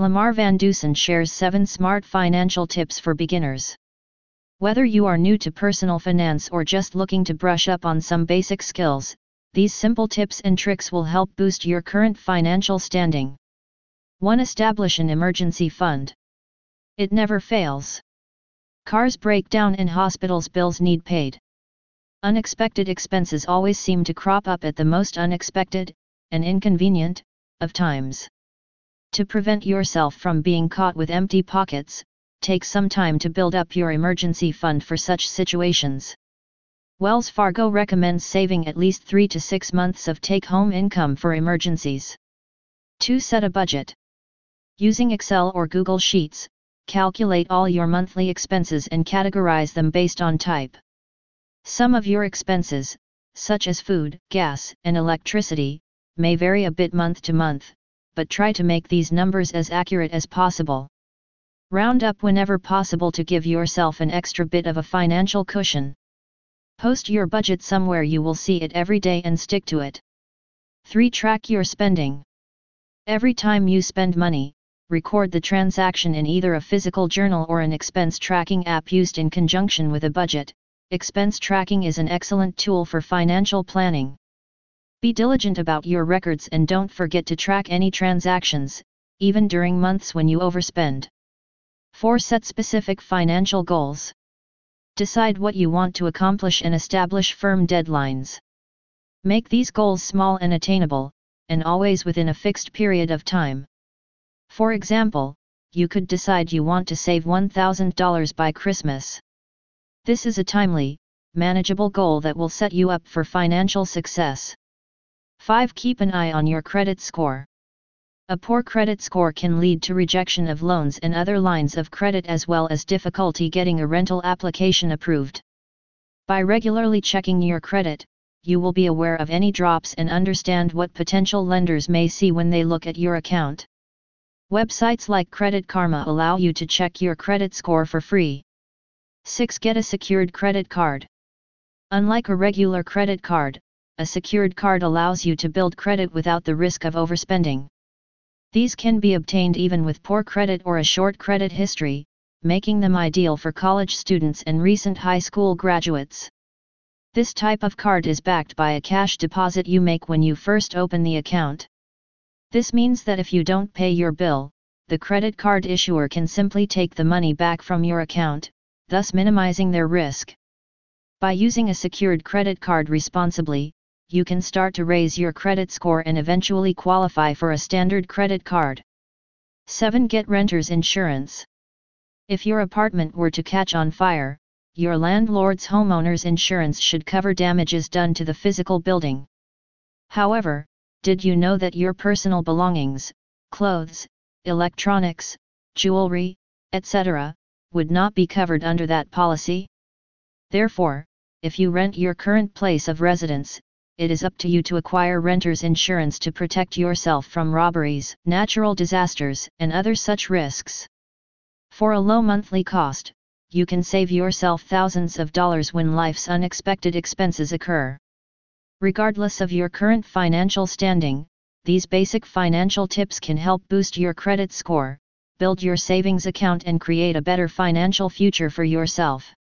Lamar Van Dusen shares 7 smart financial tips for beginners. Whether you are new to personal finance or just looking to brush up on some basic skills, these simple tips and tricks will help boost your current financial standing. 1. Establish an emergency fund. It never fails. Cars break down and hospitals bills need paid. Unexpected expenses always seem to crop up at the most unexpected, and inconvenient, of times. To prevent yourself from being caught with empty pockets, take some time to build up your emergency fund for such situations. Wells Fargo recommends saving at least 3 to 6 months of take-home income for emergencies. 2. Set a budget. Using Excel or Google Sheets, calculate all your monthly expenses and categorize them based on type. Some of your expenses, such as food, gas, and electricity, may vary a bit month to month, but try to make these numbers as accurate as possible. Round up whenever possible to give yourself an extra bit of a financial cushion. Post your budget somewhere you will see it every day and stick to it. 3. Track your spending. Every time you spend money, record the transaction in either a physical journal or an expense tracking app used in conjunction with a budget. Expense tracking is an excellent tool for financial planning. Be diligent about your records and don't forget to track any transactions, even during months when you overspend. 4. Set specific financial goals. Decide what you want to accomplish and establish firm deadlines. Make these goals small and attainable, and always within a fixed period of time. For example, you could decide you want to save $1,000 by Christmas. This is a timely, manageable goal that will set you up for financial success. 5. Keep an eye on your credit score. A poor credit score can lead to rejection of loans and other lines of credit as well as difficulty getting a rental application approved. By regularly checking your credit, you will be aware of any drops and understand what potential lenders may see when they look at your account. Websites like Credit Karma allow you to check your credit score for free. 6. Get a secured credit card. Unlike a regular credit card, a secured card allows you to build credit without the risk of overspending. These can be obtained even with poor credit or a short credit history, making them ideal for college students and recent high school graduates. This type of card is backed by a cash deposit you make when you first open the account. This means that if you don't pay your bill, the credit card issuer can simply take the money back from your account, thus minimizing their risk. By using a secured credit card responsibly, you can start to raise your credit score and eventually qualify for a standard credit card. 7. Get renter's insurance. If your apartment were to catch on fire, your landlord's homeowner's insurance should cover damages done to the physical building. However, did you know that your personal belongings, clothes, electronics, jewelry, etc., would not be covered under that policy? Therefore, if you rent your current place of residence, it is up to you to acquire renter's insurance to protect yourself from robberies, natural disasters, and other such risks. For a low monthly cost, you can save yourself thousands of dollars when life's unexpected expenses occur. Regardless of your current financial standing, these basic financial tips can help boost your credit score, build your savings account and create a better financial future for yourself.